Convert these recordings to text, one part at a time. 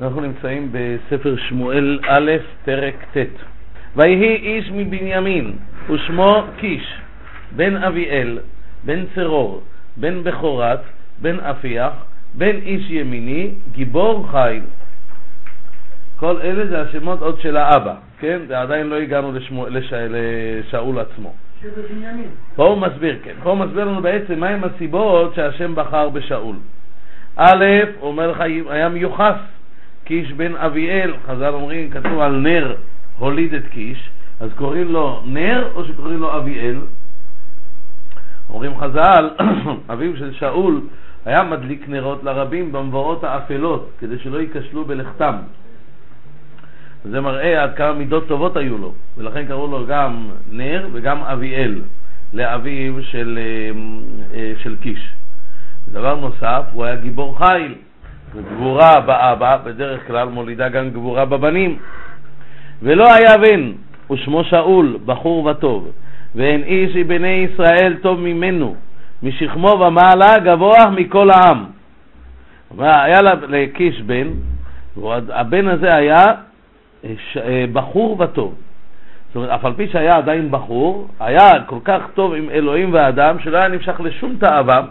אנחנו נמצאים בספר שמואל א', פרק ט'. ויהי איש מבנימין, ושמו קיש, בן אביאל, בן צרור, בן בכורת, בן אפיח, בן איש ימיני, גיבור חיל. כל אלה זה השמות עוד של האבא, כן? ועדיין לא הגענו לשמו, לש, לשאול עצמו. פה הוא מסביר, כן. פה הוא מסביר לנו בעצם מהם הסיבות שהשם בחר בשאול. א', הוא אומר לך, היה מיוחס. קיש בן אביאל, חז"ל אומרים, כתוב על נר הוליד את קיש, אז קוראים לו נר או שקוראים לו אביאל? אומרים חז"ל, אביו של שאול היה מדליק נרות לרבים במבואות האפלות, כדי שלא ייכשלו בלכתם. זה מראה עד כמה מידות טובות היו לו, ולכן קראו לו גם נר וגם אביאל, לאביו של, אה, אה, של קיש. דבר נוסף, הוא היה גיבור חיל, וגבורה באבא, בדרך כלל מולידה גם גבורה בבנים. ולא היה בן, ושמו שאול, בחור וטוב, ואין איש מבני ישראל טוב ממנו, משכמו ומעלה גבוה מכל העם. היה לקיש בן, הבן הזה היה אה, אה, בחור וטוב. זאת אומרת, אף על פי שהיה עדיין בחור, היה כל כך טוב עם אלוהים ואדם, שלא היה נמשך לשום תאווה,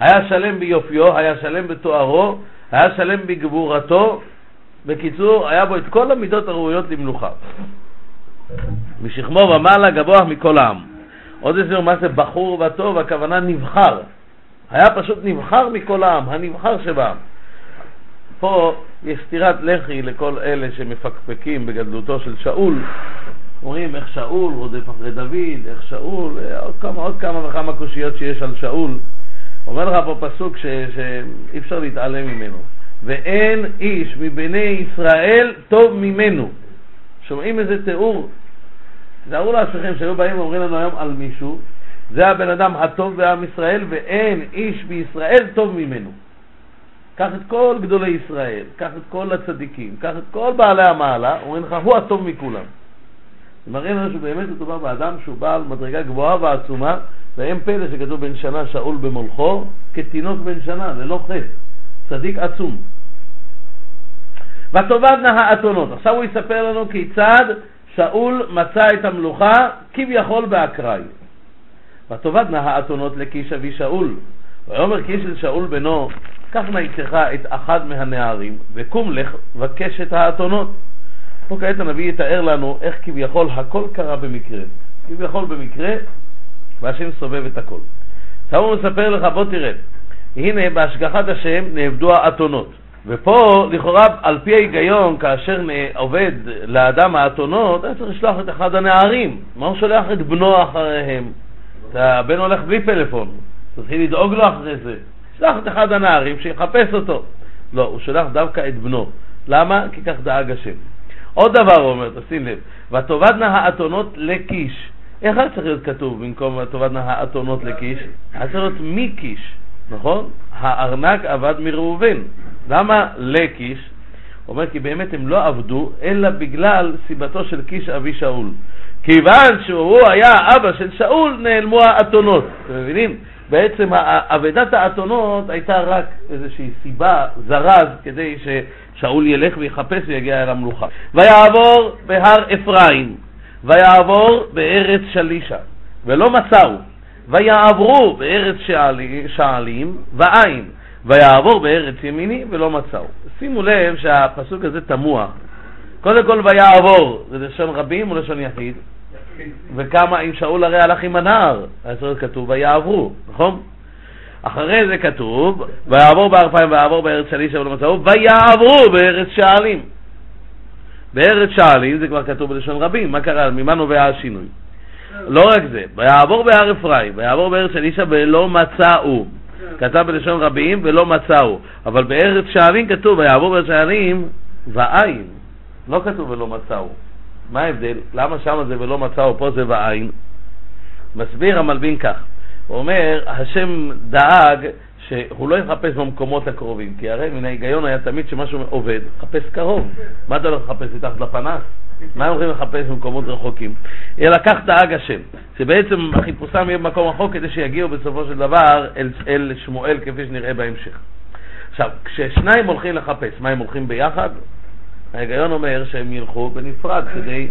היה שלם ביופיו, היה שלם בתוארו, היה שלם בגבורתו. בקיצור, היה בו את כל המידות הראויות למלוכה. משכמו ומעלה גבוה מכל העם. עוד איזה מה זה בחור וטוב, הכוונה נבחר. היה פשוט נבחר מכל העם, הנבחר שבעם. פה יש סטירת לחי לכל אלה שמפקפקים בגדלותו של שאול. אומרים איך שאול רודף אחרי דוד, איך שאול, עוד כמה, עוד כמה וכמה קושיות שיש על שאול. אומר לך פה פסוק שאי אפשר להתעלם ממנו. ואין איש מבני ישראל טוב ממנו. שומעים איזה תיאור? תארו לעצמכם שהיו באים ואומרים לנו היום על מישהו, זה הבן אדם הטוב בעם ישראל ואין איש בישראל טוב ממנו. קח את כל גדולי ישראל, קח את כל הצדיקים, קח את כל בעלי המעלה, אומרים לך, הוא הטוב מכולם. זה מראה לנו שבאמת מדובר באדם שהוא בעל מדרגה גבוהה ועצומה, ואין פלא שכתוב בן שנה שאול במולכו, כתינוק בן שנה, ללא חטא, צדיק עצום. ותאבדנה האתונות. עכשיו הוא יספר לנו כיצד שאול מצא את המלוכה כביכול באקראי. ותאבדנה האתונות לקיש אבי שאול. ויאמר קיש אל שאול בנו, קח נא איתך את אחד מהנערים, וקום לך וקש את האתונות. פה כעת הנביא יתאר לנו איך כביכול הכל קרה במקרה. כביכול במקרה והשם סובב את הכל. עכשיו הוא מספר לך, בוא תראה, הנה בהשגחת השם נאבדו האתונות. ופה, לכאורה, על פי ההיגיון, כאשר עובד לאדם האתונות, היה צריך לשלוח את אחד הנערים. מה הוא שולח את בנו אחריהם? הבן הולך בלי פלאפון, צריכים לדאוג לו אחרי זה. שלח את אחד הנערים שיחפש אותו. לא, הוא שולח דווקא את בנו. למה? כי כך דאג השם. עוד דבר הוא אומר, תשים לב, ותאבדנה האתונות לקיש. איך היה צריך להיות כתוב במקום תאבדנה האתונות לקיש? היה צריך להיות מקיש, נכון? הארנק עבד מראובן. למה לקיש? הוא אומר כי באמת הם לא עבדו, אלא בגלל סיבתו של קיש אבי שאול. כיוון שהוא היה אבא של שאול, נעלמו האתונות. אתם מבינים? בעצם אבדת האתונות הייתה רק איזושהי סיבה, זרז, כדי ששאול ילך ויחפש ויגיע אל המלוכה. ויעבור בהר אפרים, ויעבור בארץ שלישה, ולא מצאו. ויעברו בארץ שעלים, ואין. ויעבור בארץ ימיני ולא מצאו. שימו לב שהפסוק הזה תמוה. קודם כל ויעבור, זה לשון רבים או לשון יחיד? וכמה, אם שאול הרי הלך עם הנער, אז כתוב ויעברו, נכון? אחרי זה כתוב, ויעבור בארפיים ויעבור בארץ שלישה ולא מצאו, ויעברו בארץ שעלים. בארץ שעלים זה כבר כתוב בלשון רבים, מה קרה? ממה נובע השינוי? לא רק זה, ויעבור בהר אפרים, ויעבור בארץ שלישה ולא מצאו. כתב בלשון רבים ולא מצאו, אבל בארץ שערים כתוב ויעבור בארץ שערים ואין, לא כתוב ולא מצאו. מה ההבדל? למה שם זה ולא מצאו, פה זה ואין? מסביר המלבין כך, הוא אומר, השם דאג שהוא לא יחפש במקומות הקרובים, כי הרי מן ההיגיון היה תמיד שמשהו עובד, חפש קרוב. מה אתה לא מחפש מתחת לפנס? מה הם הולכים לחפש במקומות רחוקים? אלא כך דאג השם, שבעצם חיפושם יהיה במקום רחוק כדי שיגיעו בסופו של דבר אל, אל שמואל כפי שנראה בהמשך. עכשיו, כששניים הולכים לחפש, מה הם הולכים ביחד? ההיגיון אומר שהם ילכו בנפרד כדי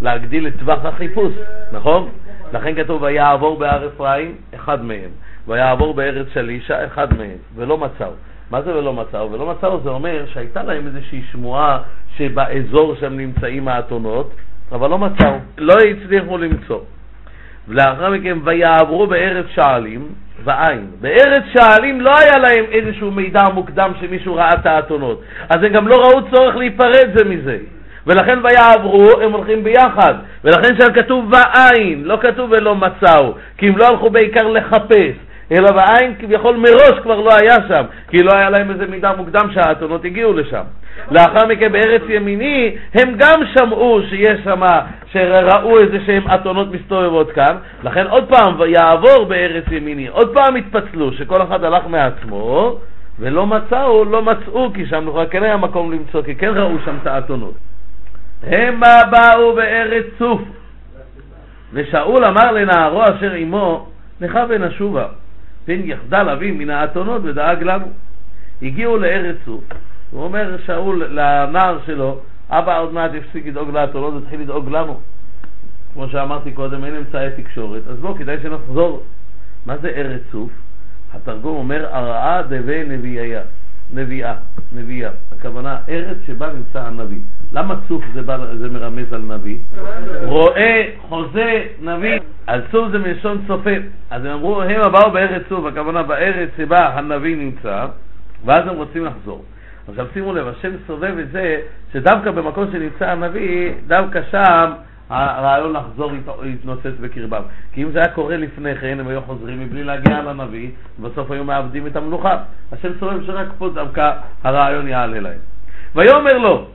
להגדיל את טווח החיפוש, נכון? לכן כתוב ויעבור בהר אפרים, אחד מהם, ויעבור בארץ שלישה, אחד מהם, ולא מצאו. מה זה ולא מצאו? ולא מצאו זה אומר שהייתה להם איזושהי שמועה שבאזור שהם נמצאים האתונות, אבל לא מצאו, לא הצליחו למצוא. ולאחר מכן ויעברו בארץ שעלים ואין. בארץ שעלים לא היה להם איזשהו מידע מוקדם שמישהו ראה את האתונות, אז הם גם לא ראו צורך להיפרד זה מזה. ולכן ויעברו, הם הולכים ביחד. ולכן שם כתוב ואין, לא כתוב ולא מצאו, כי הם לא הלכו בעיקר לחפש. אלא בעין כביכול מראש כבר לא היה שם, כי לא היה להם איזה מידע מוקדם שהאתונות הגיעו לשם. לאחר מכן בארץ ימיני הם גם שמעו שיש שם, שראו איזה שהם אתונות מסתובבות כאן, לכן עוד פעם יעבור בארץ ימיני, עוד פעם התפצלו, שכל אחד הלך מעצמו, ולא מצאו, לא מצאו, כי שם כבר כן היה מקום למצוא, כי כן ראו שם את האתונות. המה באו בארץ צוף, ושאול אמר לנערו אשר עמו, לך ונשובה. פן יחדל אבי מן האתונות ודאג לנו. הגיעו לארץ סוף, הוא אומר שאול לנער שלו, אבא עוד מעט הפסיק לדאוג לאתונות והתחיל לדאוג לנו. כמו שאמרתי קודם, אין אמצעי תקשורת, אז בוא, כדאי שנחזור. מה זה ארץ סוף? התרגום אומר, הרעה דבי נביאיה. נביאה, נביאה. הכוונה, ארץ שבה נמצא הנביא. למה צוף זה, בא, זה מרמז על נביא? רואה, חוזה, נביא. על צוף זה מלשון צופה. אז הם אמרו, הם באו בארץ צוף, הכוונה בארץ שבה הנביא נמצא, ואז הם רוצים לחזור. עכשיו שימו לב, השם סובב את זה, שדווקא במקום שנמצא הנביא, דווקא שם הרעיון לחזור להתנוצץ בקרבם. כי אם זה היה קורה לפני כן, הם היו חוזרים מבלי להגיע לנביא, ובסוף היו מאבדים את המלוכה. השם סובב שרק פה דווקא הרעיון יעלה להם. ויאמר לו,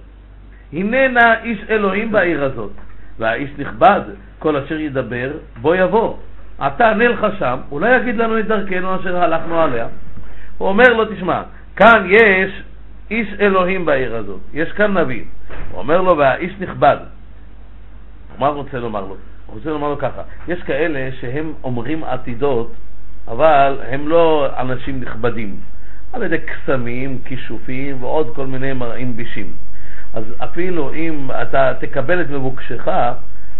הננה איש אלוהים בעיר הזאת, והאיש נכבד, כל אשר ידבר, בוא יבוא. אתה נלך שם, אולי יגיד לנו את דרכנו אשר הלכנו עליה. הוא אומר לו, תשמע, כאן יש איש אלוהים בעיר הזאת, יש כאן נביא. הוא אומר לו, והאיש נכבד. מה רוצה לומר לו? הוא רוצה לומר לו ככה, יש כאלה שהם אומרים עתידות, אבל הם לא אנשים נכבדים, על ידי קסמים, כישופים ועוד כל מיני מרעין בישים. אז אפילו אם אתה תקבל את מבוקשך,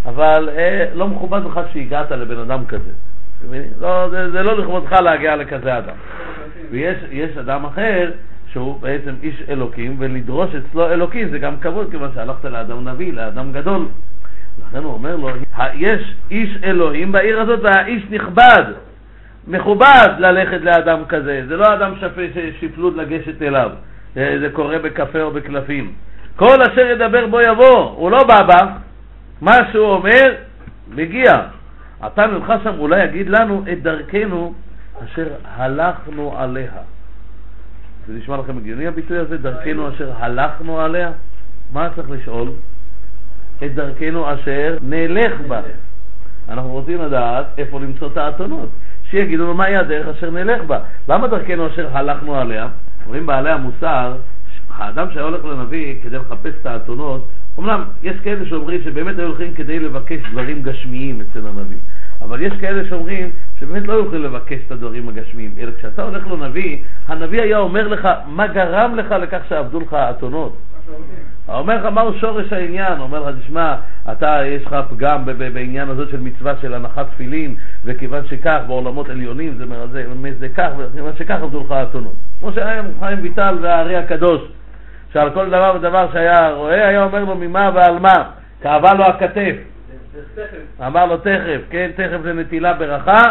אבל אה, לא מכובד לך שהגעת לבן אדם כזה. לא, זה, זה לא לכבודך להגיע לכזה אדם. ויש אדם אחר שהוא בעצם איש אלוקים, ולדרוש אצלו אלוקים זה גם כבוד, כיוון שהלכת לאדם נביא, לאדם גדול. לכן הוא אומר לו, יש איש אלוהים בעיר הזאת והאיש נכבד, מכובד ללכת לאדם כזה, זה לא אדם ששיפלו לגשת אליו, זה קורה בקפה או בקלפים. כל אשר ידבר בו יבוא, הוא לא בא בה, מה שהוא אומר, מגיע. אתה ממך שם אולי יגיד לנו את דרכנו אשר הלכנו עליה. זה נשמע לכם הגיוני הביטוי הזה, דרכנו אשר הלכנו עליה? מה צריך לשאול? את דרכנו אשר נלך בה. אנחנו רוצים לדעת איפה למצוא את האתונות. שיגידו לנו מהי הדרך אשר נלך בה. למה דרכנו אשר הלכנו עליה? אומרים בעלי המוסר, האדם שהיה הולך לנביא כדי לחפש את האתונות, אמנם יש כאלה שאומרים שבאמת היו הולכים כדי לבקש דברים גשמיים אצל הנביא, אבל יש כאלה שאומרים שבאמת לא יכולים לבקש את הדברים הגשמיים, אלא כשאתה הולך לנביא, הנביא היה אומר לך מה גרם לך לכך שעבדו לך האתונות. אומר לך מהו שורש העניין, אומר לך, תשמע, אתה, יש לך פגם בעניין הזאת של מצווה של הנחת תפילין, וכיוון שכך, בעולמות עליונים, זה, זה, זה כך, וכיוון שכך עבדו לך האתונות. כמו שהיה חיים ויטל והארי הקדוש, שעל כל דבר ודבר שהיה רואה, היה אומר לו ממה ועל מה, כאבה לו הכתף. אמר לו תכף, כן, תכף זה נטילה ברכה,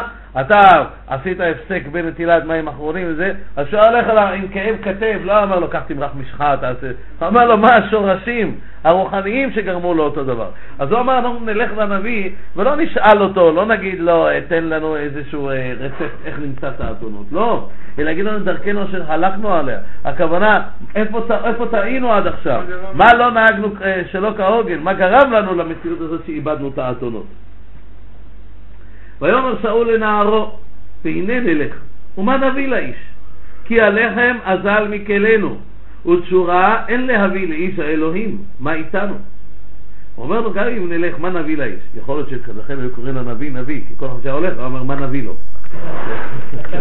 אתה עשית הפסק בנטילת מים אחרונים וזה, אז שהוא הולך אליו עם כאב כתב, לא אמר לו, קח תמרח משחה, תעשה, אמר לו, מה השורשים הרוחניים שגרמו לו אותו דבר. אז הוא אמר, אנחנו נלך לנביא ולא נשאל אותו, לא נגיד לו, תן לנו איזשהו אה, רצפט איך נמצא את האתונות, לא, אלא להגיד לנו דרכנו אשר הלכנו עליה. הכוונה, איפה, איפה טעינו עד עכשיו? מה לא נהגנו אה, שלא כהוגן? מה גרם לנו למציאות הזאת שאיבדנו את האתונות? ויאמר שאול לנערו, והנה נלך, ומה נביא לאיש? כי הלחם אזל מכלנו, ותשורה אין להביא לאיש האלוהים, מה איתנו? הוא אומר לו, גם אם נלך, מה נביא לאיש? יכול להיות שלכן היו קוראים לנביא נביא, כי כל אחד שהיה הולך, הוא אומר, מה נביא לו?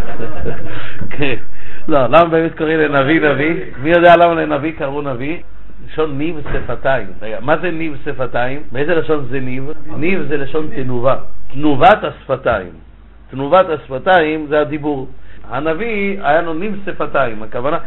כן, לא, למה באמת קוראים לנביא נביא? מי יודע למה לנביא קראו נביא? לשון ניב שפתיים. מה זה ניב שפתיים? באיזה לשון זה ניב? ניב זה לשון תנובה. תנובת השפתיים. תנובת השפתיים זה הדיבור. הנביא היה לו ניב שפתיים, הכוונה,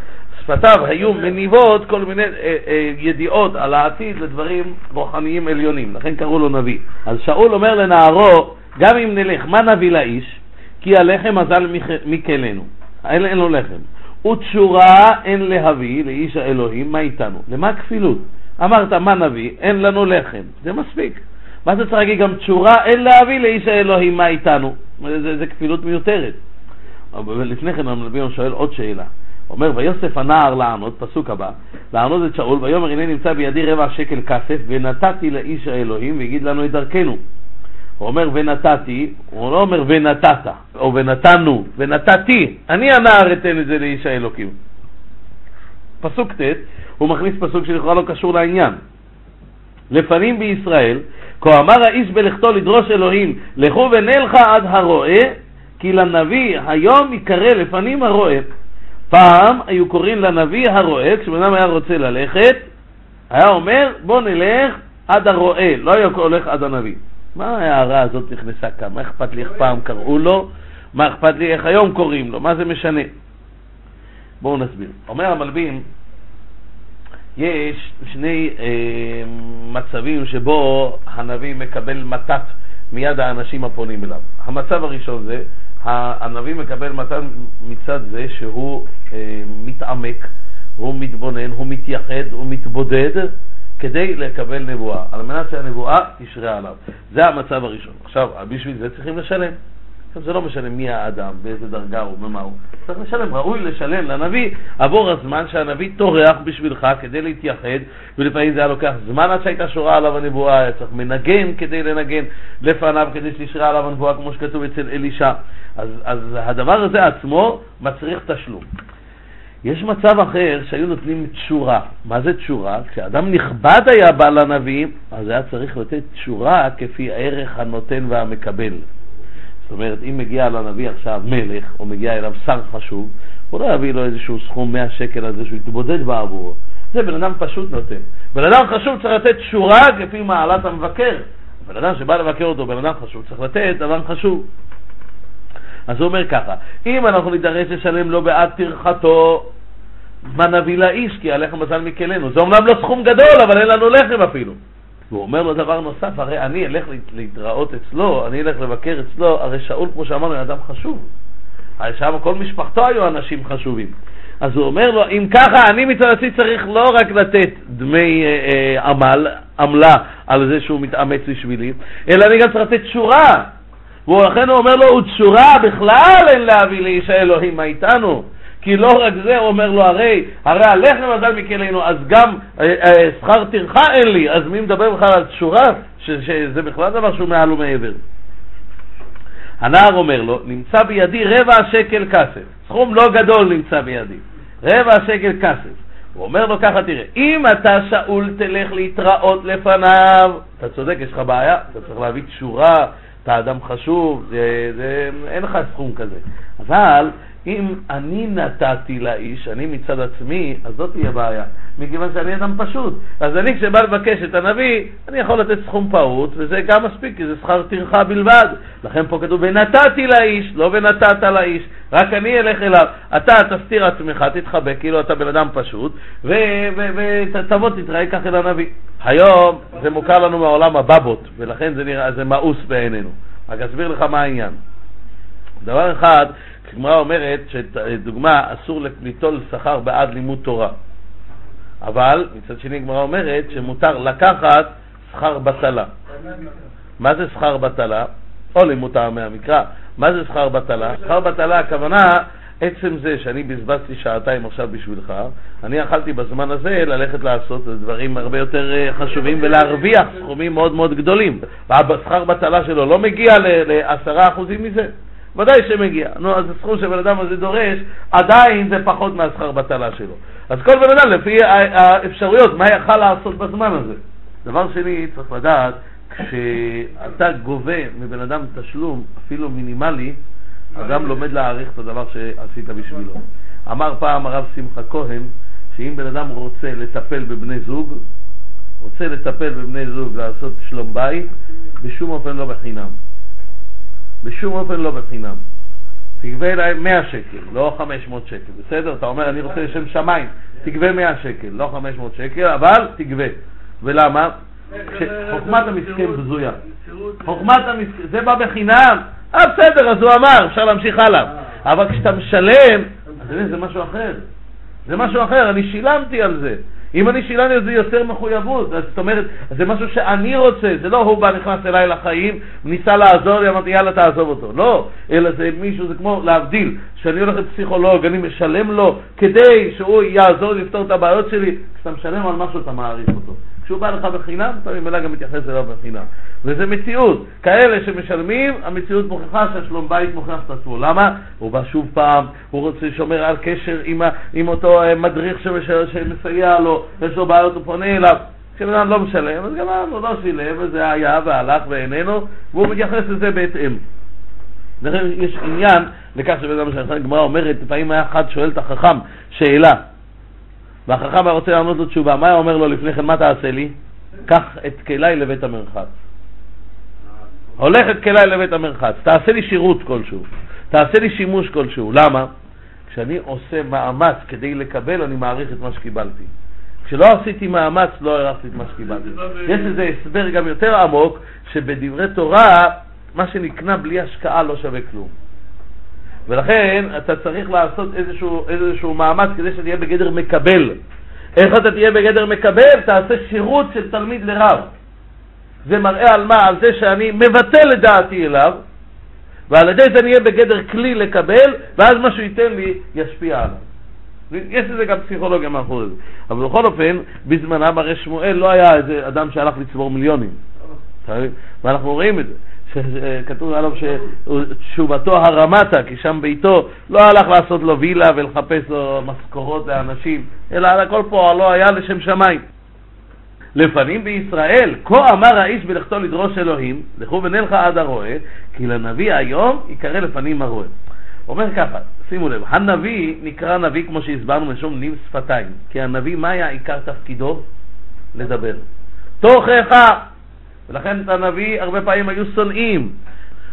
שפתיו היו מניבות כל מיני אה, אה, ידיעות על העתיד לדברים רוחניים עליונים, לכן קראו לו נביא. אז שאול אומר לנערו, גם אם נלך, מה נביא לאיש? כי הלחם אזל מכלנו, אין, אין לו לחם. ותשורה אין להביא לאיש האלוהים, מה איתנו? למה כפילות? אמרת, מה נביא? אין לנו לחם, זה מספיק. מה זה צריך להגיד גם תשורה אין להביא לאיש האלוהים, מה איתנו? זה, זה, זה כפילות מיותרת. אבל לפני כן המלביון שואל עוד שאלה. אומר, ויוסף הנער לענות, פסוק הבא, לענות את שאול, ויאמר הנה נמצא בידי רבע שקל כסף, ונתתי לאיש האלוהים, ויגיד לנו את דרכנו. הוא אומר ונתתי, הוא לא אומר ונתת, או ונתנו, ונתתי, אני הנער אתן את זה לאיש האלוקים. פסוק ט', הוא מכניס פסוק שלכאורה לא קשור לעניין. לפנים בישראל, כה אמר האיש בלכתו לדרוש אלוהים, לכו ונלכה עד הרועה, כי לנביא היום יקרא לפנים הרועה. פעם היו קוראים לנביא הרועה, כשבן אדם היה רוצה ללכת, היה אומר בוא נלך עד הרועה, לא היה הולך עד הנביא. מה ההערה הזאת נכנסה כאן? מה אכפת לי איך פעם קראו לו? מה אכפת לי איך היום קוראים לו? מה זה משנה? בואו נסביר. אומר המלבים, יש שני אה, מצבים שבו הנביא מקבל מתת מיד האנשים הפונים אליו. המצב הראשון זה, הנביא מקבל מתן מצד זה שהוא אה, מתעמק, הוא מתבונן, הוא מתייחד, הוא מתבודד כדי לקבל נבואה, על מנת שהנבואה תשרה עליו. זה המצב הראשון. עכשיו, בשביל זה צריכים לשלם. עכשיו, זה לא משנה מי האדם, באיזה דרגה הוא, ומה הוא. צריך לשלם, ראוי לשלם לנביא עבור הזמן שהנביא טורח בשבילך כדי להתייחד, ולפעמים זה היה לוקח זמן עד שהייתה שורה עליו הנבואה, היה צריך מנגן כדי לנגן לפניו כדי שתשרה עליו הנבואה, כמו שכתוב אצל אלישע. אז, אז הדבר הזה עצמו מצריך תשלום. יש מצב אחר שהיו נותנים תשורה. מה זה תשורה? כשאדם נכבד היה בא לנביא, אז היה צריך לתת תשורה כפי הערך הנותן והמקבל. זאת אומרת, אם מגיע לנביא עכשיו מלך, או מגיע אליו שר חשוב, הוא לא יביא לו איזשהו סכום 100 שקל על זה שהוא יתבודד בעבורו. זה בן אדם פשוט נותן. בן אדם חשוב צריך לתת שורה כפי מעלת המבקר. בן אדם שבא לבקר אותו, בן אדם חשוב, צריך לתת דבר חשוב. אז הוא אומר ככה, אם אנחנו נידרש לשלם לו בעד טרחתו, מה נביא לאיש כי הלחם מזל מכלנו. זה אומנם לא סכום גדול, אבל אין לנו לחם אפילו. והוא אומר לו דבר נוסף, הרי אני אלך להתראות אצלו, אני אלך לבקר אצלו, הרי שאול, כמו שאמרנו, הוא אדם חשוב. הרי שם כל משפחתו היו אנשים חשובים. אז הוא אומר לו, אם ככה, אני מצד עצמי צריך לא רק לתת דמי אה, אה, עמל, עמלה על זה שהוא מתאמץ בשבילי, אלא אני גם צריך לתת תשורה. ולכן הוא אומר לו, ותשורה בכלל אין להביא לאיש האלוהים מה איתנו. כי לא רק זה, הוא אומר לו, הרי, הרי הלחם אזל מכלינו, אז גם אה, אה, שכר טרחה אין לי, אז מי מדבר בכלל על תשורה? שזה בכלל דבר שהוא מעל ומעבר. הנער אומר לו, נמצא בידי רבע שקל כסף, סכום לא גדול נמצא בידי, רבע שקל כסף. הוא אומר לו ככה, תראה, אם אתה שאול תלך להתראות לפניו, אתה צודק, יש לך בעיה, אתה צריך להביא תשורה, אתה אדם חשוב, זה, זה, אין לך סכום כזה. אבל אם אני נתתי לאיש, אני מצד עצמי, אז זאת תהיה בעיה. מכיוון שאני אדם פשוט. אז אני כשבא לבקש את הנביא, אני יכול לתת סכום פעוט, וזה גם מספיק, כי זה שכר טרחה בלבד. לכן פה כתוב, ונתתי לאיש, לא ונתת לאיש, רק אני אלך אליו. אתה תסתיר עצמך, תתחבק, כאילו אתה בן אדם פשוט, ותבוא תתראה כך אל הנביא. היום זה מוכר לנו מעולם הבבות, ולכן זה נראה, זה מאוס בעינינו. רק אסביר לך מה העניין. דבר אחד, הגמרא אומרת שדוגמה, אסור ליטול שכר בעד לימוד תורה. אבל מצד שני הגמרא אומרת שמותר לקחת שכר בטלה. מה זה שכר בטלה? או לימוד טעמי המקרא. מה זה שכר בטלה? שכר בטלה הכוונה עצם זה שאני בזבזתי שעתיים עכשיו בשבילך, אני יכלתי בזמן הזה ללכת לעשות דברים הרבה יותר אה, חשובים ולהרוויח סכומים מאוד מאוד גדולים. והשכר בטלה שלו לא מגיע לעשרה אחוזים מזה. ודאי שמגיע. נו, אז הסכום שבן אדם הזה דורש, עדיין זה פחות מהשכר בטלה שלו. אז כל בן אדם, לפי האפשרויות, מה יכל לעשות בזמן הזה? דבר שני, צריך לדעת, כשאתה גובה מבן אדם תשלום, אפילו מינימלי, אדם לומד להעריך את הדבר שעשית בשבילו. אמר פעם הרב שמחה כהן, שאם בן אדם רוצה לטפל בבני זוג, רוצה לטפל בבני זוג, לעשות שלום בית, בשום אופן לא בחינם. בשום אופן לא בחינם. תגבה להם 100 שקל, לא 500 שקל, בסדר? אתה אומר, אני רוצה לשם שמיים, תגבה 100 שקל, לא 500 שקל, אבל תגבה. ולמה? חוכמת המסכן בזויה. חוכמת המסכן, זה בא בחינם. אה, בסדר, אז הוא אמר, אפשר להמשיך הלאה. אבל כשאתה משלם, זה משהו אחר. זה משהו אחר, אני שילמתי על זה. אם אני שילמתי זה יותר מחויבות, זאת אומרת, זה משהו שאני רוצה, זה לא הוא בא נכנס אליי לחיים, ניסה לעזור לי, אמרתי יאללה תעזוב אותו, לא, אלא זה מישהו, זה כמו להבדיל, שאני הולך לפסיכולוג, אני משלם לו כדי שהוא יעזור לפתור את הבעיות שלי, כשאתה משלם על משהו אתה מעריך אותו. כשהוא בא לך בחינם, אתה ממילא גם מתייחס אליו בחינם. וזה מציאות. כאלה שמשלמים, המציאות מוכיחה שהשלום בית מוכיח את עצמו. למה? הוא בא שוב פעם, הוא רוצה לשומר על קשר עם, עם אותו אה, מדריך שמסייע לו, יש לו בעיות, הוא פונה אליו. כשבן לא משלם, אז גם הוא לא שילם, וזה היה והלך ואיננו, והוא מתייחס לזה בהתאם. לכן יש עניין לכך שבן אדם, הגמרא אומרת, לפעמים היה אחד שואל את החכם שאלה, והחכם היה רוצה לענות לו תשובה, מה היה אומר לו לפני כן, מה תעשה לי? קח את כליי לבית המרחץ. הולך את כליי לבית המרחץ, תעשה לי שירות כלשהו, תעשה לי שימוש כלשהו. למה? כשאני עושה מאמץ כדי לקבל, אני מעריך את מה שקיבלתי. כשלא עשיתי מאמץ, לא הערכתי את מה שקיבלתי. יש איזה הסבר גם יותר עמוק, שבדברי תורה, מה שנקנה בלי השקעה לא שווה כלום. ולכן אתה צריך לעשות איזשהו, איזשהו מאמץ כדי שתהיה בגדר מקבל. איך אתה תהיה בגדר מקבל? תעשה שירות של תלמיד לרב. זה מראה על מה? על זה שאני מבטל את דעתי אליו, ועל ידי זה נהיה בגדר כלי לקבל, ואז מה שהוא ייתן לי ישפיע עליו. יש לזה גם פסיכולוגיה מאחורי זה. אבל בכל אופן, בזמנם הרי שמואל לא היה איזה אדם שהלך לצבור מיליונים. ואנחנו רואים את זה. שכתוב עליו שתשובתו הרמתה, כי שם ביתו לא הלך לעשות לו וילה ולחפש לו משכורות לאנשים, אלא כל פועלו היה לשם שמיים. לפנים בישראל, כה אמר האיש בלכתו לדרוש אלוהים, לכו ונלכה עד הרועה, כי לנביא היום יקרא לפנים הרועה. אומר ככה, שימו לב, הנביא נקרא נביא כמו שהסברנו משום ניב שפתיים, כי הנביא מה היה עיקר תפקידו? לדבר. תוכחה ולכן את הנביא הרבה פעמים היו שונאים.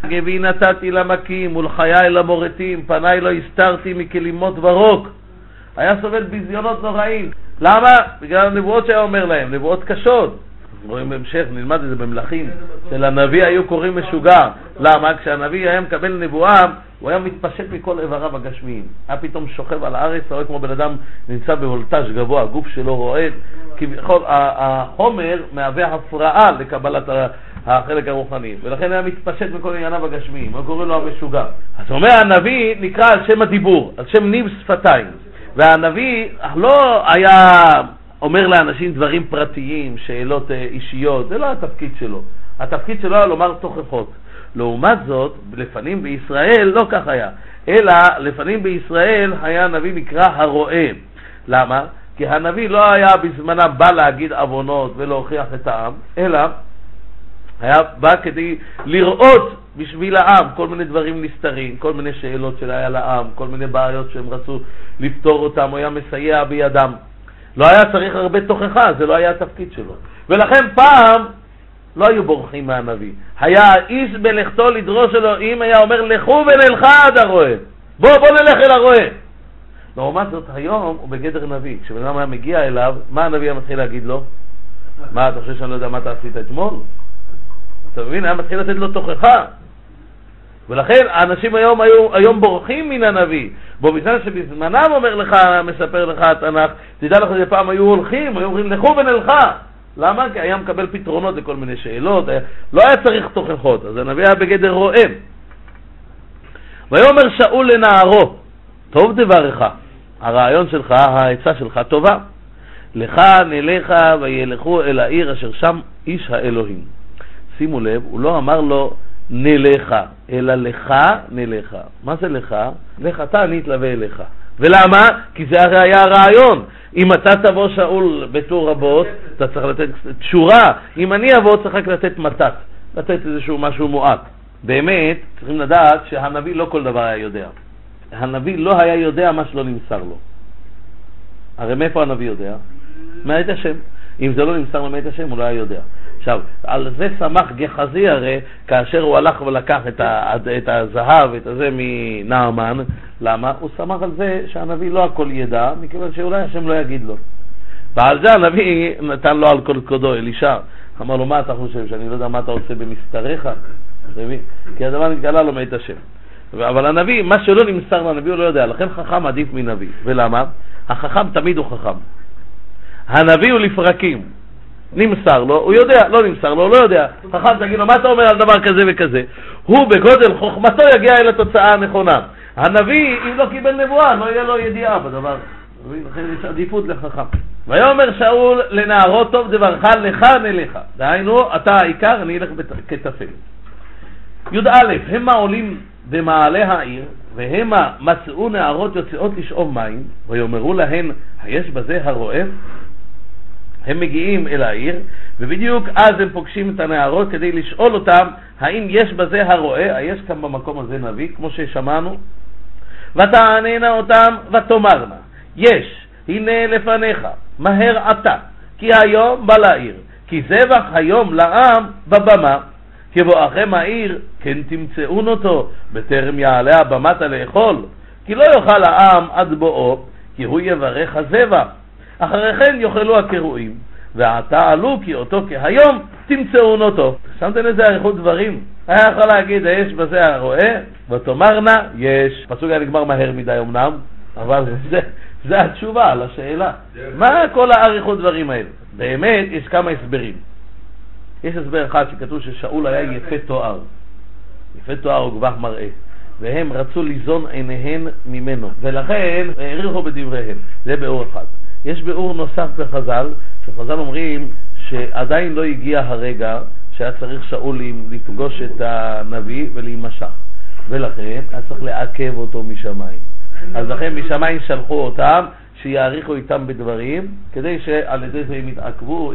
גבי נתתי למכים ולחיי למורטים, פניי לא הסתרתי מכלימות ורוק. היה סובל ביזיונות נוראים. למה? בגלל הנבואות שהיה אומר להם, נבואות קשות. רואים בהמשך, נלמד את זה במלכים, שלנביא היו קוראים משוגע. למה? כשהנביא היה מקבל נבואה, הוא היה מתפשט מכל איבריו הגשמיים. היה פתאום שוכב על הארץ, רואה כמו בן אדם נמצא בוולטאז' גבוה, הגוף שלו רועד. כביכול החומר מהווה הפרעה לקבלת החלק הרוחני, ולכן היה מתפשט מכל ענייניו הגשמיים, הוא קורא לו המשוגע. אז אומר הנביא נקרא על שם הדיבור, על שם ניב שפתיים, והנביא לא היה אומר לאנשים דברים פרטיים, שאלות אה, אישיות, זה לא התפקיד שלו. התפקיד שלו היה לומר תוכחות. לעומת זאת, לפנים בישראל לא כך היה, אלא לפנים בישראל היה הנביא נקרא הרועה. למה? כי הנביא לא היה בזמנם בא להגיד עוונות ולהוכיח את העם, אלא היה בא כדי לראות בשביל העם כל מיני דברים נסתרים, כל מיני שאלות שהיה לעם, כל מיני בעיות שהם רצו לפתור אותם, הוא היה מסייע בידם. לא היה צריך הרבה תוכחה, זה לא היה התפקיד שלו. ולכן פעם לא היו בורחים מהנביא. היה האיש בלכתו לדרוש אלוהים, היה אומר לכו ונלכה עד הרועה. בוא, בוא נלך אל הרועה. לעומת זאת, היום הוא בגדר נביא. כשבן אדם היה מגיע אליו, מה הנביא היה מתחיל להגיד לו? מה, אתה חושב שאני לא יודע מה אתה עשית אתמול? אתה מבין? היה מתחיל לתת לו תוכחה. ולכן האנשים היום, היו, היום בורחים מן הנביא. בו בזמן שבזמנם אומר לך, מספר לך התנ"ך, תדע לך שפעם היו הולכים, היו אומרים לכו ונלכה. למה? כי היה מקבל פתרונות לכל מיני שאלות, היה, לא היה צריך תוכחות, אז הנביא היה בגדר רועם. ויאמר שאול לנערו, טוב דברך, הרעיון שלך, העצה שלך טובה. לך נלך וילכו אל העיר אשר שם איש האלוהים. שימו לב, הוא לא אמר לו נלך, אלא לך נלך. מה זה לך? לך אתה, אני אתלווה אליך. ולמה? כי זה הרי היה הרעיון. אם אתה תבוא שאול בתור רבות, אתה צריך לתת תשורה. אם אני אבוא, צריך רק לתת מתת, לתת איזשהו משהו מועט. באמת, צריכים לדעת שהנביא לא כל דבר היה יודע. הנביא לא היה יודע מה שלא נמסר לו. הרי מאיפה הנביא יודע? מאת השם. אם זה לא נמסר לו מאת השם, הוא לא היה יודע. עכשיו, על זה שמח גחזי הרי, כאשר הוא הלך ולקח את, ה, את הזהב, את הזה מנעמן, למה? הוא שמח על זה שהנביא לא הכל ידע, מכיוון שאולי השם לא יגיד לו. ועל זה הנביא נתן לו על כל קודו, אלישע. אמר לו, מה אתה חושב, שאני לא יודע מה אתה עושה במסתריך? כי הדבר נתגלה לו מאת השם. אבל הנביא, מה שלא נמסר לנביא הוא לא יודע, לכן חכם עדיף מנביא. ולמה? החכם תמיד הוא חכם. הנביא הוא לפרקים. נמסר לו, הוא יודע, לא נמסר לו, הוא לא יודע. חכם תגיד לו, מה אתה אומר על דבר כזה וכזה? הוא בגודל חוכמתו יגיע אל התוצאה הנכונה. הנביא, אם לא קיבל נבואה, לא יהיה לו ידיעה בדבר. לכן יש עדיפות לחכם. ויאמר שאול לנערו טוב דברך לך נלך. דהיינו, אתה העיקר, אני אלך כתפל. י"א, המה עולים במעלה העיר, והמה מצאו נערות יוצאות לשאוב מים, ויאמרו להן, היש בזה הרועה? הם מגיעים אל העיר, ובדיוק אז הם פוגשים את הנערות כדי לשאול אותם האם יש בזה הרועה, יש כאן במקום הזה נביא, כמו ששמענו, ותעננה אותם ותאמרנה, יש, הנה לפניך, מהר אתה, כי היום בא לעיר, כי זבח היום לעם בבמה, כבואכם העיר, כן תמצאון אותו, בטרם יעלה הבמתה לאכול, כי לא יאכל העם עד בואו, כי הוא יברך הזבח. אחרי כן יאכלו הקרועים, ועתה עלו כי אותו כהיום תמצאון אותו. שמתם איזה אריכות דברים? היה יכול להגיד, יש בזה הרועה, ותאמרנה, יש. הפסוק היה נגמר מהר מדי אמנם, אבל זה, זה התשובה לשאלה. מה כל האריכות דברים האלה? באמת, יש כמה הסברים. יש הסבר אחד שכתוב ששאול היה יפה תואר. יפה תואר וגבח מראה. והם רצו ליזון עיניהן ממנו, ולכן העריכו בדבריהם. זה ביאור אחד. יש ביאור נוסף בחז"ל, שחז"ל אומרים שעדיין לא הגיע הרגע שהיה צריך שאול לפגוש את הנביא ולהימשך, ולכן היה צריך לעכב אותו משמיים. אז לכן משמיים שלחו אותם שיעריכו איתם בדברים, כדי שעל ידי זה הם יתעכבו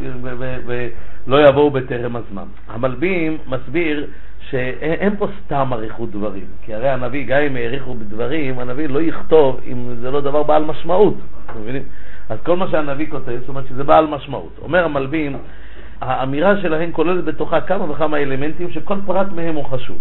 ולא יבואו בטרם הזמן. המלבים מסביר שאין פה סתם אריכות דברים, כי הרי הנביא, גם אם העריכו בדברים, הנביא לא יכתוב אם זה לא דבר בעל משמעות, מבינים? אז כל מה שהנביא כותב, זאת אומרת שזה בעל משמעות. אומר המלבים, האמירה שלהם כוללת בתוכה כמה וכמה אלמנטים שכל פרט מהם הוא חשוב.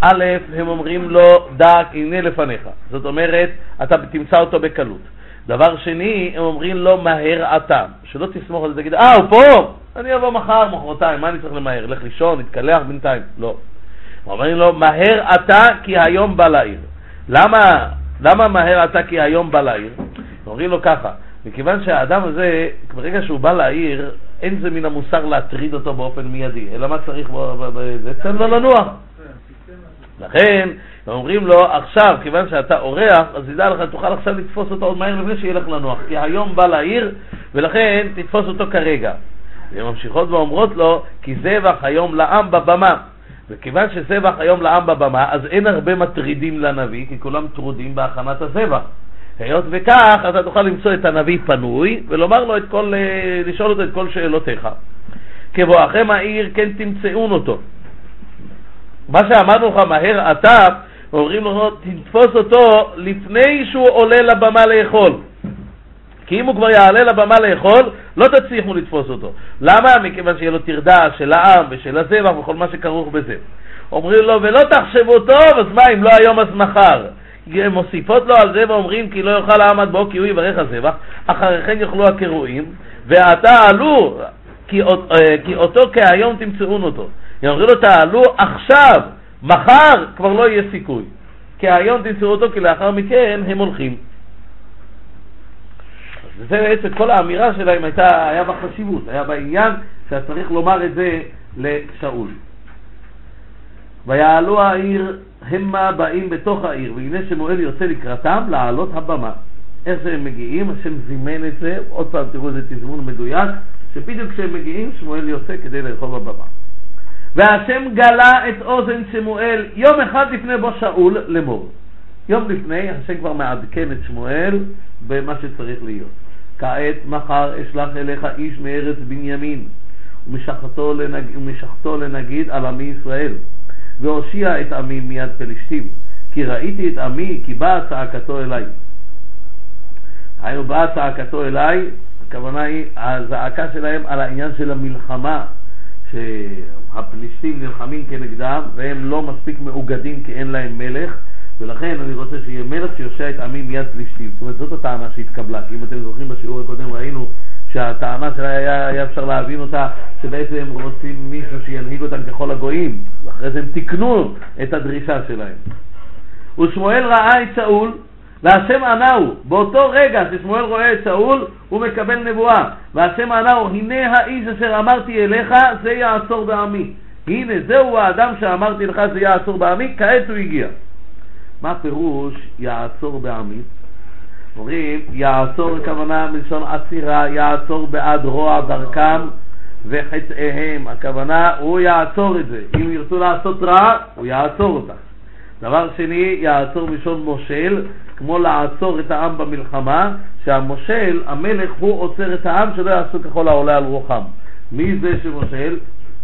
א', הם אומרים לו, דק, הנה לפניך. זאת אומרת, אתה תמצא אותו בקלות. דבר שני, הם אומרים לו, מהר אתה. שלא תסמוך על זה, תגיד, אה, הוא פה, אני אבוא מחר, מחרתיים, מה אני צריך למהר? לך לישון, נתקלח בינתיים. לא. אומרים לו, מהר אתה, כי היום בא לעיר. למה, למה מהר אתה, כי היום בא לעיר? אומרים לו ככה, מכיוון שהאדם הזה, ברגע שהוא בא לעיר, אין זה מן המוסר להטריד אותו באופן מיידי, אלא מה צריך בזה? תן לו לנוח. לכן, אומרים לו, עכשיו, כיוון שאתה אורח, אז ידע לך, תוכל עכשיו לתפוס אותו עוד מהר לפני שילך לנוח, כי היום בא לעיר, ולכן תתפוס אותו כרגע. והן ממשיכות ואומרות לו, כי זבח היום לעם בבמה. וכיוון שזבח היום לעם בבמה, אז אין הרבה מטרידים לנביא, כי כולם טרודים בהכנת הזבח. היות וכך, אתה תוכל למצוא את הנביא פנוי, ולומר לו את כל, אה, לשאול אותו את כל שאלותיך. כבואכם העיר, כן תמצאון אותו. מה שאמרנו לך מהר אתה, אומרים לו, תתפוס אותו לפני שהוא עולה לבמה לאכול. כי אם הוא כבר יעלה לבמה לאכול, לא תצליחו לתפוס אותו. למה? מכיוון שיהיה לו טרדה של העם ושל הזבח וכל מה שכרוך בזה. אומרים לו, ולא תחשבו טוב, אז מה, אם לא היום אז מחר. מוסיפות לו על זה ואומרים כי לא יאכל העם עד בו כי הוא יברך הזבח, אחרי כן יאכלו הקרועים, ועתה עלו כי, אה, כי אותו כהיום תמצאון אותו. אומרים לו תעלו עכשיו, מחר כבר לא יהיה סיכוי. כי היום תמצאו אותו כי לאחר מכן הם הולכים. וזה בעצם כל האמירה שלהם הייתה, היה בחשיבות, היה בעניין שהיה צריך לומר את זה לשאול. ויעלו העיר המה באים בתוך העיר, והנה שמואל יוצא לקראתם לעלות הבמה. איך שהם מגיעים, השם זימן את זה, עוד פעם תראו איזה תזמון מדויק, שבדיוק כשהם מגיעים שמואל יוצא כדי לאכול בבמה. והשם גלה את אוזן שמואל יום אחד לפני בו שאול לאמור. יום לפני השם כבר מעדכן את שמואל במה שצריך להיות. כעת מחר אשלח אליך איש מארץ בנימין ומשחתו לנג... לנגיד על עמי ישראל והושיע את עמי מיד פלישתים כי ראיתי את עמי, כי באה צעקתו אליי. היינו באה צעקתו אליי, הכוונה היא הזעקה שלהם על העניין של המלחמה, שהפלישתים נלחמים כנגדם והם לא מספיק מאוגדים כי אין להם מלך, ולכן אני רוצה שיהיה מלך שיושע את עמי מיד פלישתים. זאת אומרת, זאת הטענה שהתקבלה, כי אם אתם זוכרים בשיעור הקודם ראינו שהטענה שלה היה, היה אפשר להבין אותה, שבעצם הם רוצים מישהו שינהיג אותם ככל הגויים, ואחרי זה הם תיקנו את הדרישה שלהם. ושמואל ראה את שאול, והשם ענהו, באותו רגע ששמואל רואה את שאול, הוא מקבל נבואה, והשם ענהו, הנה האיש אשר אמרתי אליך, זה יעצור בעמי. הנה, זהו האדם שאמרתי לך זה יעצור בעמי, כעת הוא הגיע. מה פירוש יעצור בעמי? אומרים, יעצור הכוונה מלשון עצירה, יעצור בעד רוע דרכם וחטאיהם. הכוונה, הוא יעצור את זה. אם ירצו לעשות רע, הוא יעצור אותם. דבר שני, יעצור מלשון מושל, כמו לעצור את העם במלחמה, שהמושל, המלך, הוא עוצר את העם שלא יעשו ככל העולה על רוחם. מי זה שמושל?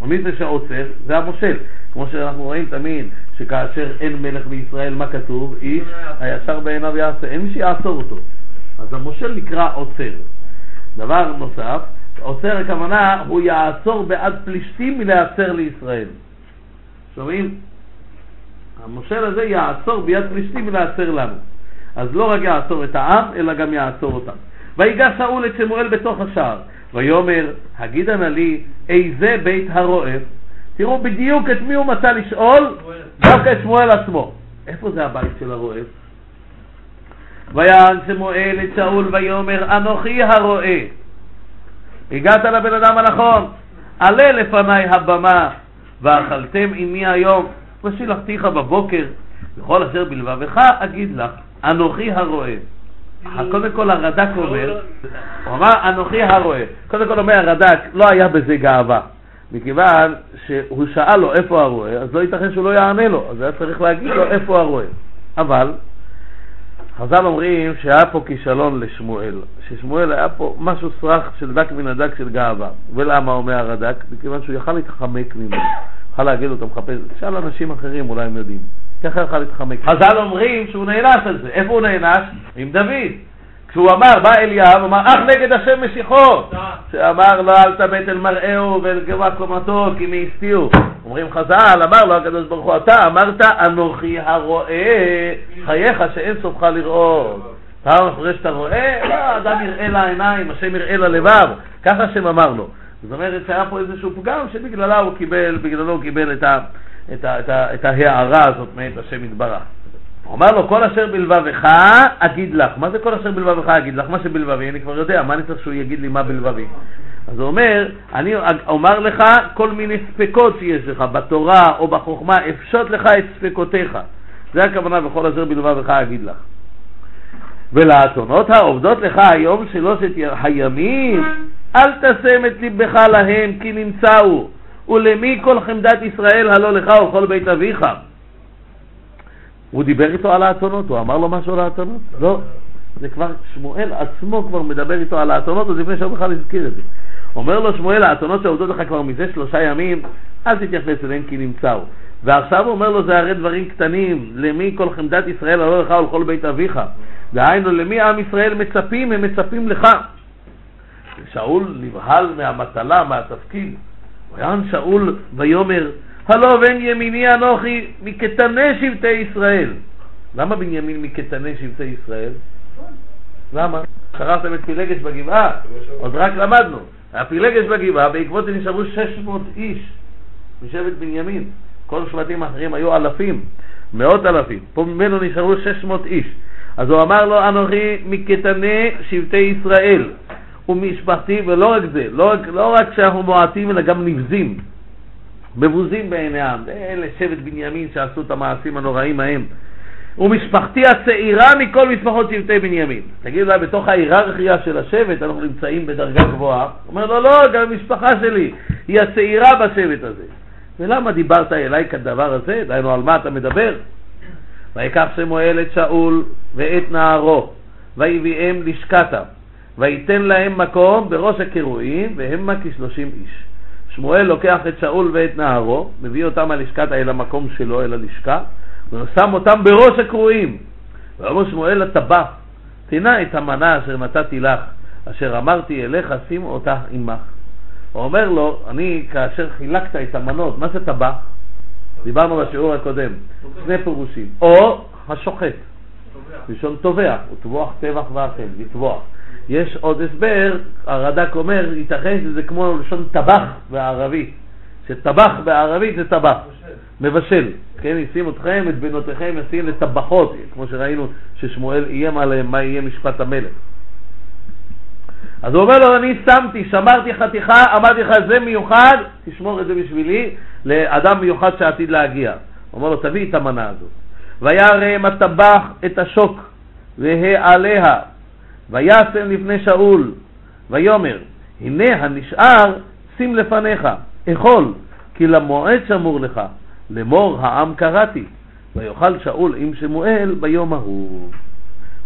מי זה שעוצר? זה המושל. כמו שאנחנו רואים תמיד, שכאשר אין מלך בישראל, מה כתוב? איש הישר בעיניו יעשה, אין מי שיעצור אותו. אז המושל נקרא עוצר. דבר נוסף, עוצר הכוונה, הוא יעצור בעד פלישתים מלהצר לישראל. שומעים? המושל הזה יעצור ביד פלישתים מלהצר לנו. אז לא רק יעצור את העם, אלא גם יעצור אותם. ויגע שאול את שמואל בתוך השער, ויאמר, הגידה נא לי, איזה בית הרועה? תראו בדיוק את מי הוא מצא לשאול, דווקא את שמואל עצמו. איפה זה הבית של הרועה? ויען שמואל את שאול ויאמר, אנוכי הרועה. הגעת לבן אדם הנכון, עלה לפניי הבמה, ואכלתם עמי היום, ושילחתיך בבוקר, וכל אשר בלבבך אגיד לך, אנוכי הרועה. קודם כל הרד"ק אומר, הוא אמר אנוכי הרועה. קודם כל אומר הרד"ק, לא היה בזה גאווה. מכיוון שהוא שאל לו איפה הרועה, אז לא ייתכן שהוא לא יענה לו, אז היה צריך להגיד לו איפה הרועה. אבל חז"ל אומרים שהיה פה כישלון לשמואל, ששמואל היה פה משהו סרח של דק מן הדק של גאווה. ולמה אומר הרד"ק? מכיוון שהוא יכל להתחמק ממנו. יכל להגיד לו, אתה מחפש, תשאל אנשים אחרים, אולי הם יודעים. ככה יכל להתחמק. חז"ל אומרים שהוא נענש על זה. איפה הוא נענש? עם דוד. כשהוא אמר, בא אליהו, אמר, אך נגד השם משיחו, שאמר לו, אל תבט אל מראהו ואל גבה קומתו, כי מי הסתיעו. אומרים חז"ל, אמר לו הקדוש ברוך הוא, אתה אמרת, אנוכי הרואה חייך שאין סופך לראות. פעם אחרי שאתה רואה, לא, האדם יראה לעיניים, השם יראה ללבב, ככה השם אמר לו. זאת אומרת שהיה פה איזשהו פגם שבגללה הוא קיבל, בגללו הוא קיבל את, ה, את, ה, את, ה, את ההערה הזאת מאת השם יתברך. הוא אמר לו, כל אשר בלבבך אגיד לך. מה זה כל אשר בלבבך אגיד לך? מה שבלבבי, אני כבר יודע, מה אני צריך שהוא יגיד לי מה בלבבי? אז הוא אומר, אני אומר לך כל מיני ספקות שיש לך בתורה או בחוכמה, אפשוט לך את ספקותיך. זה הכוונה בכל אשר בלבבך אגיד לך. ולאתונות העובדות לך היום שלושת הימים, אל תשם את לבך להם כי נמצאו, ולמי כל חמדת ישראל הלא לך וכל בית אביך. הוא דיבר איתו על האתונות, הוא אמר לו משהו על האתונות? לא. זה כבר, שמואל עצמו כבר מדבר איתו על האתונות, אז לפני שהוא בכלל הזכיר את זה. אומר לו שמואל, האתונות שעובדות לך כבר מזה שלושה ימים, אל תתייחס אליהם כי נמצאו. ועכשיו הוא אומר לו, זה הרי דברים קטנים, למי כל חמדת ישראל הלא לך ולכל בית אביך. דהיינו, למי עם ישראל מצפים, הם מצפים לך. שאול נבהל מהמטלה, מהתפקיד. ויען שאול ויאמר, הלא בן ימיני אנוכי מקטני שבטי ישראל. למה בנימין מקטני שבטי ישראל? למה? שכחתם את פילגש בגבעה? עוד רק למדנו. הפילגש בגבעה, בעקבות זה נשארו 600 איש משבט בנימין. כל שבטים האחרים היו אלפים, מאות אלפים. פה ממנו נשארו 600 איש. אז הוא אמר לו, אנוכי מקטני שבטי ישראל ומשפחתי, ולא רק זה, לא רק, לא רק שאנחנו מועטים, אלא גם נבזים. מבוזים בעיני העם. אלה שבט בנימין שעשו את המעשים הנוראים ההם. ומשפחתי הצעירה מכל משפחות שבטי בנימין. תגיד אולי בתוך ההיררכיה של השבט אנחנו נמצאים בדרגה גבוהה. הוא אומר לו, לא, גם המשפחה שלי היא הצעירה בשבט הזה. ולמה דיברת אליי כדבר הזה? דהיינו, על מה אתה מדבר? ויקח שמואל את שאול ואת נערו, ויביאם לשקתה, ויתן להם מקום בראש הקירואים, והמה כשלושים איש. שמואל לוקח את שאול ואת נערו, מביא אותם על לשכת אל המקום שלו, אל הלשכה, ושם אותם בראש הקרואים. ואמר שמואל לטבח, תנא את המנה אשר נתתי לך, אשר אמרתי אליך, שים אותה עמך. הוא אומר לו, אני, כאשר חילקת את המנות, מה זה טבח? דיברנו בשיעור הקודם, שני פירושים, או השוחט, ראשון טובח, הוא טבוח טבח ואכל, לטבוח. יש עוד הסבר, הרד"ק אומר, ייתכן שזה כמו לשון טבח בערבית, שטבח בערבית זה טבח, מבשל, כן, ישים אתכם, את בנותיכם ישים לטבחות, כמו שראינו ששמואל איים עליהם מה יהיה משפט המלך. אז הוא אומר לו, אני שמתי, שמרתי חתיכה, אמרתי לך, זה מיוחד, תשמור את זה בשבילי, לאדם מיוחד שעתיד להגיע. הוא אומר לו, תביא את המנה הזאת. וירם הטבח את השוק, והעליה, וישם לפני שאול, ויאמר, הנה הנשאר, שים לפניך, אכול, כי למועד שמור לך, לאמור העם קראתי, ויאכל שאול עם שמואל ביום ההוא.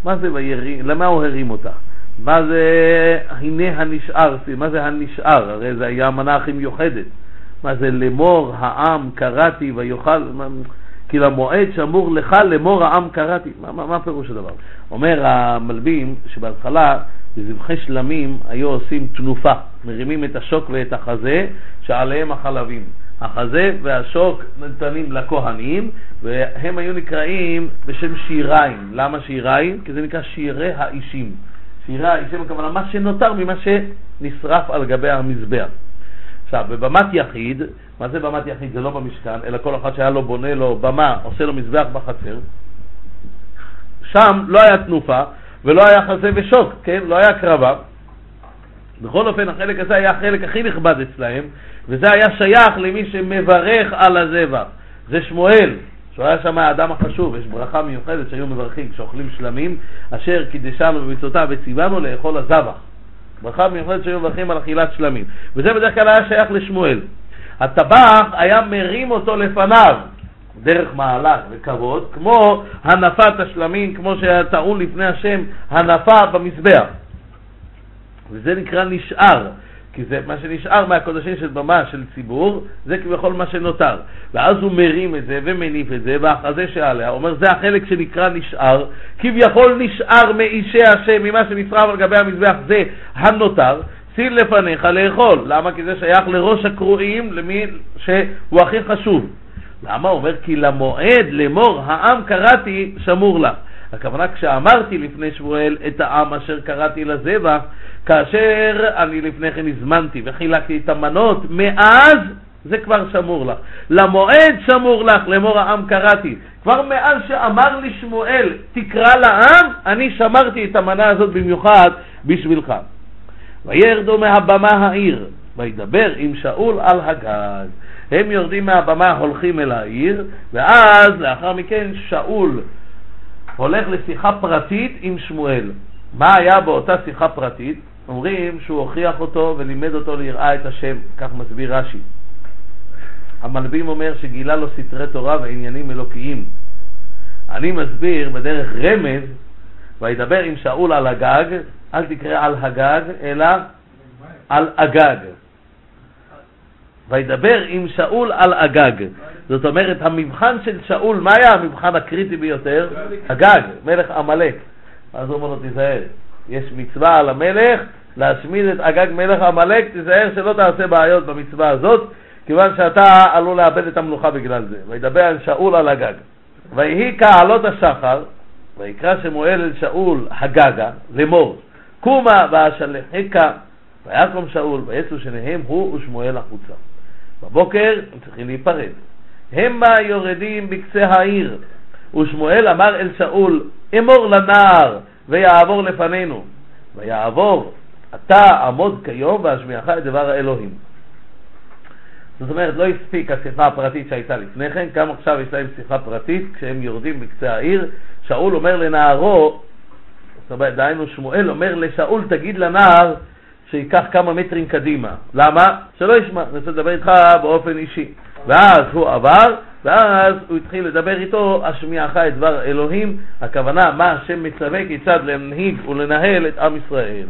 מה זה וירים, למה הוא הרים אותה? מה זה הנה הנשאר, מה זה הנשאר? הרי זה היה המנה הכי מיוחדת. מה זה לאמור העם קראתי ויאכל, כי למועד שאמור לך לאמור העם קראתי. מה, מה, מה פירוש הדבר? אומר המלבים שבהתחלה בזבחי שלמים היו עושים תנופה, מרימים את השוק ואת החזה שעליהם החלבים. החזה והשוק ניתנים לכהנים והם היו נקראים בשם שיריים. למה שיריים? כי זה נקרא שירי האישים. שירי האישים הכוונה מה שנותר ממה שנשרף על גבי המזבח. עכשיו, בבמת יחיד, מה זה במת יחיד? זה לא במשכן, אלא כל אחד שהיה לו בונה לו במה, עושה לו מזבח בחצר. שם לא היה תנופה ולא היה חזה ושוק, כן? לא היה קרבה. בכל אופן, החלק הזה היה החלק הכי נכבד אצלהם, וזה היה שייך למי שמברך על הזבח. זה שמואל, שהוא היה שם האדם החשוב, יש ברכה מיוחדת שהיו מברכים כשאוכלים שלמים, אשר קידשנו במצוותיו וציוונו לאכול הזבח. ברכה מיוחדת שהיו מברכים על אכילת שלמים. וזה בדרך כלל היה שייך לשמואל. הטבח היה מרים אותו לפניו, דרך מעלה וכבוד, כמו הנפת השלמים, כמו שהיה טעון לפני השם, הנפה במזבח. וזה נקרא נשאר. כי זה מה שנשאר מהקודשים של במה של ציבור, זה כביכול מה שנותר. ואז הוא מרים את זה ומניף את זה, והחזה שעליה, אומר זה החלק שנקרא נשאר, כביכול נשאר מאישי השם, ממה שנשרף על גבי המזבח, זה הנותר, שים לפניך לאכול. למה? כי זה שייך לראש הקרואים, למי שהוא הכי חשוב. למה? הוא אומר כי למועד לאמור העם קראתי שמור לה. הכוונה כשאמרתי לפני שמואל את העם אשר קראתי לזבח, כאשר אני לפני כן הזמנתי וחילקתי את המנות, מאז זה כבר שמור לך. למועד שמור לך, לאמור העם קראתי. כבר מאז שאמר לי שמואל, תקרא לעם, אני שמרתי את המנה הזאת במיוחד בשבילך. וירדו מהבמה העיר, וידבר עם שאול על הגג. הם יורדים מהבמה, הולכים אל העיר, ואז לאחר מכן שאול הולך לשיחה פרטית עם שמואל. מה היה באותה שיחה פרטית? אומרים שהוא הוכיח אותו ולימד אותו ליראה את השם, כך מסביר רש"י. המלבים אומר שגילה לו סתרי תורה ועניינים אלוקיים. אני מסביר בדרך רמז, וידבר עם שאול על הגג, אל תקרא על הגג, אלא על הגג. וידבר עם שאול על הגג. זאת אומרת, המבחן של שאול, מה היה המבחן הקריטי ביותר? הגג, מלך עמלק. אז הוא אומר לו, תיזהר, יש מצווה על המלך להשמיד את אגג מלך עמלק, תיזהר שלא תעשה בעיות במצווה הזאת, כיוון שאתה עלול לאבד את המלוכה בגלל זה. וידבר על שאול על הגג. ויהי כעלות השחר, ויקרא שמואל אל שאול הגגה, לאמור, קומה ואשלחך, ויקום שאול, ויצאו שניהם הוא ושמואל החוצה. בבוקר הם צריכים להיפרד. המה יורדים בקצה העיר, ושמואל אמר אל שאול, אמור לנער, ויעבור לפנינו. ויעבור, אתה עמוד כיום ואשמיעך את דבר האלוהים. זאת אומרת, לא הספיק השיחה הפרטית שהייתה לפני כן, גם עכשיו יש להם שיחה פרטית, כשהם יורדים בקצה העיר, שאול אומר לנערו, זאת אומרת, דהיינו שמואל אומר לשאול, תגיד לנער שייקח כמה מטרים קדימה. למה? שלא ישמע, אני רוצה לדבר איתך באופן אישי. ואז הוא עבר, ואז הוא התחיל לדבר איתו, השמיעך את דבר אלוהים, הכוונה מה השם מצווה כיצד להנהיג ולנהל את עם ישראל.